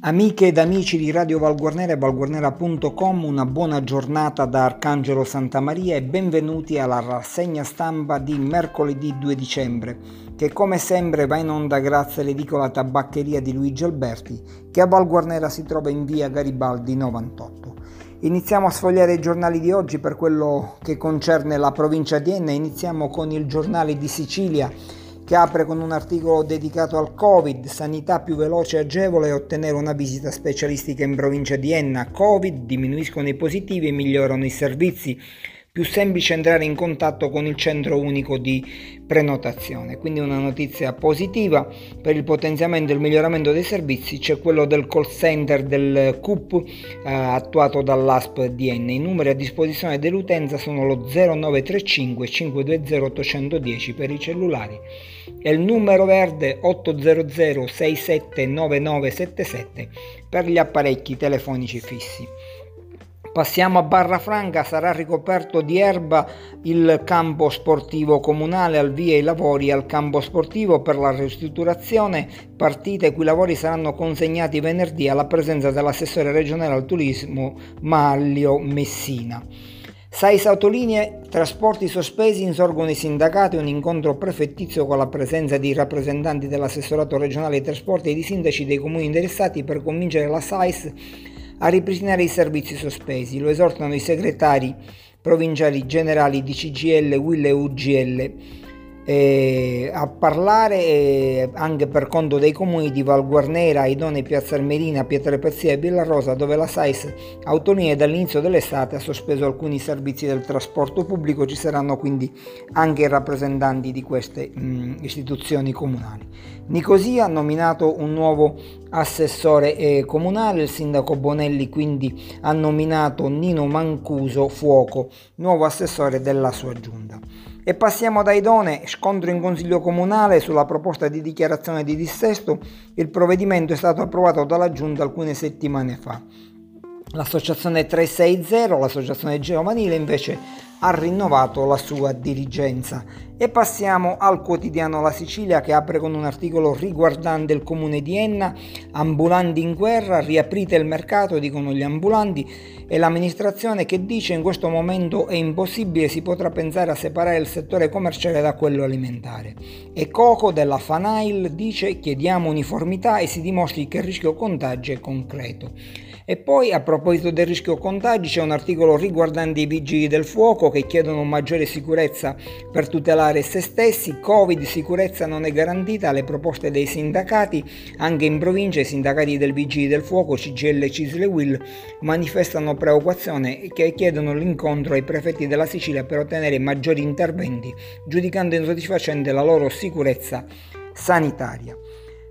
Amiche ed amici di Radio Valguarnera e valguarnera.com, una buona giornata da Arcangelo Santamaria e benvenuti alla rassegna stampa di mercoledì 2 dicembre, che come sempre va in onda grazie all'edicola tabaccheria di Luigi Alberti, che a Valguarnera si trova in via Garibaldi 98. Iniziamo a sfogliare i giornali di oggi per quello che concerne la provincia di Enna, iniziamo con il giornale di Sicilia che apre con un articolo dedicato al Covid, sanità più veloce e agevole ottenere una visita specialistica in provincia di Enna, Covid, diminuiscono i positivi e migliorano i servizi più semplice entrare in contatto con il centro unico di prenotazione. Quindi una notizia positiva per il potenziamento e il miglioramento dei servizi c'è quello del call center del CUP eh, attuato dall'ASP DN. I numeri a disposizione dell'utenza sono lo 0935 520 810 per i cellulari e il numero verde 800 679977 per gli apparecchi telefonici fissi. Passiamo a Barra Franca, sarà ricoperto di erba il campo sportivo comunale, al via i lavori al campo sportivo per la ristrutturazione, partite cui lavori saranno consegnati venerdì alla presenza dell'assessore regionale al turismo Maglio Messina. Sais autolinee, trasporti sospesi, insorgono i sindacati, un incontro prefettizio con la presenza di rappresentanti dell'assessorato regionale dei trasporti e di sindaci dei comuni interessati per convincere la SAIS a ripristinare i servizi sospesi. Lo esortano i segretari provinciali generali di CGL, WIL e UGL eh, a parlare eh, anche per conto dei comuni di Valguarnera, Idone, Piazza Armerina, Pietrapezzia e Villarosa dove la SAIS Autonomia dall'inizio dell'estate ha sospeso alcuni servizi del trasporto pubblico, ci saranno quindi anche i rappresentanti di queste mh, istituzioni comunali. Nicosia ha nominato un nuovo assessore eh, comunale, il sindaco Bonelli quindi ha nominato Nino Mancuso Fuoco, nuovo assessore della sua giunta. E passiamo da Idone, scontro in consiglio comunale sulla proposta di dichiarazione di dissesto. Il provvedimento è stato approvato dalla giunta alcune settimane fa. L'associazione 360, l'associazione giovanile, invece ha rinnovato la sua dirigenza. E passiamo al quotidiano La Sicilia che apre con un articolo riguardante il comune di Enna, ambulanti in guerra, riaprite il mercato, dicono gli ambulanti, e l'amministrazione che dice in questo momento è impossibile, si potrà pensare a separare il settore commerciale da quello alimentare. E Coco della Fanail dice chiediamo uniformità e si dimostri che il rischio contagio è concreto. E poi a proposito del rischio contagi c'è un articolo riguardante i vigili del fuoco che chiedono maggiore sicurezza per tutelare se stessi. Covid, sicurezza non è garantita alle proposte dei sindacati. Anche in provincia i sindacati del vigili del fuoco, CGL, Cisle Will, manifestano preoccupazione e chiedono l'incontro ai prefetti della Sicilia per ottenere maggiori interventi, giudicando insoddisfacente la loro sicurezza sanitaria.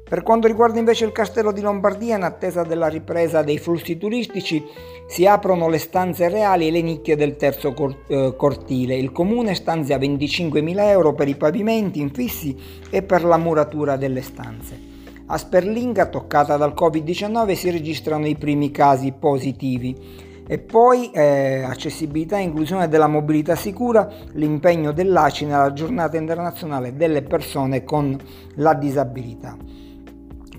Per quanto riguarda invece il castello di Lombardia, in attesa della ripresa dei flussi turistici, si aprono le stanze reali e le nicchie del terzo eh, cortile. Il comune stanzia 25.000 euro per i pavimenti infissi e per la muratura delle stanze. A Sperlinga, toccata dal Covid-19, si registrano i primi casi positivi. E poi eh, accessibilità e inclusione della mobilità sicura, l'impegno dell'ACI nella giornata internazionale delle persone con la disabilità.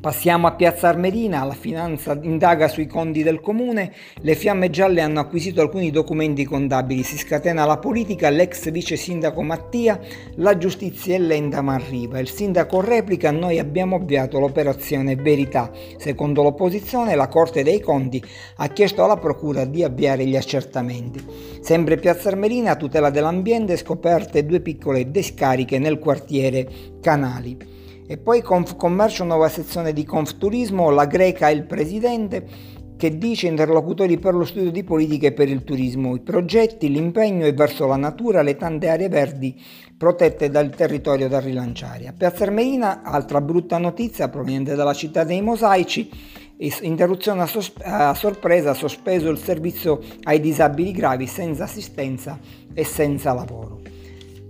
Passiamo a Piazza Armerina, la finanza indaga sui conti del comune, le fiamme gialle hanno acquisito alcuni documenti contabili, si scatena la politica, l'ex vice sindaco Mattia, la giustizia è lenta ma arriva, il sindaco replica, noi abbiamo avviato l'operazione verità. Secondo l'opposizione la Corte dei Conti ha chiesto alla Procura di avviare gli accertamenti. Sempre Piazza Armerina, tutela dell'ambiente, scoperte due piccole discariche nel quartiere Canali. E poi Confcommercio, nuova sezione di Confturismo, la Greca è il presidente che dice interlocutori per lo studio di politiche per il turismo, i progetti, l'impegno è verso la natura, le tante aree verdi protette dal territorio da rilanciare. A Piazza Armerina, altra brutta notizia proveniente dalla città dei mosaici, interruzione a, sosp- a sorpresa, sospeso il servizio ai disabili gravi senza assistenza e senza lavoro.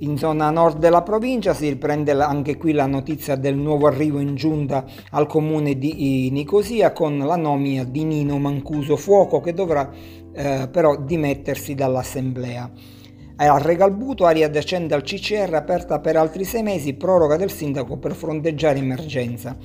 In zona nord della provincia si riprende anche qui la notizia del nuovo arrivo in giunta al comune di Nicosia con la nomina di Nino Mancuso Fuoco che dovrà eh, però dimettersi dall'assemblea. A Regalbuto, area adiacente al CCR, aperta per altri sei mesi, proroga del sindaco per fronteggiare emergenza.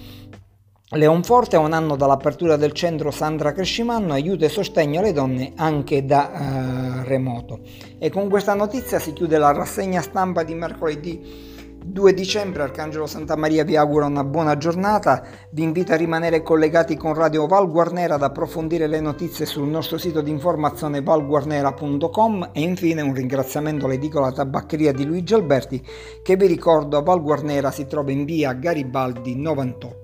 Leonforte a un anno dall'apertura del centro Sandra Crescimanno aiuta e sostegno alle donne anche da eh, remoto. E con questa notizia si chiude la rassegna stampa di mercoledì 2 dicembre Arcangelo Santa Maria vi augura una buona giornata, vi invito a rimanere collegati con Radio Val Guarnera ad approfondire le notizie sul nostro sito di informazione valguarnera.com e infine un ringraziamento all'edicola tabaccheria di Luigi Alberti che vi ricordo a Val Guarnera si trova in via Garibaldi 98.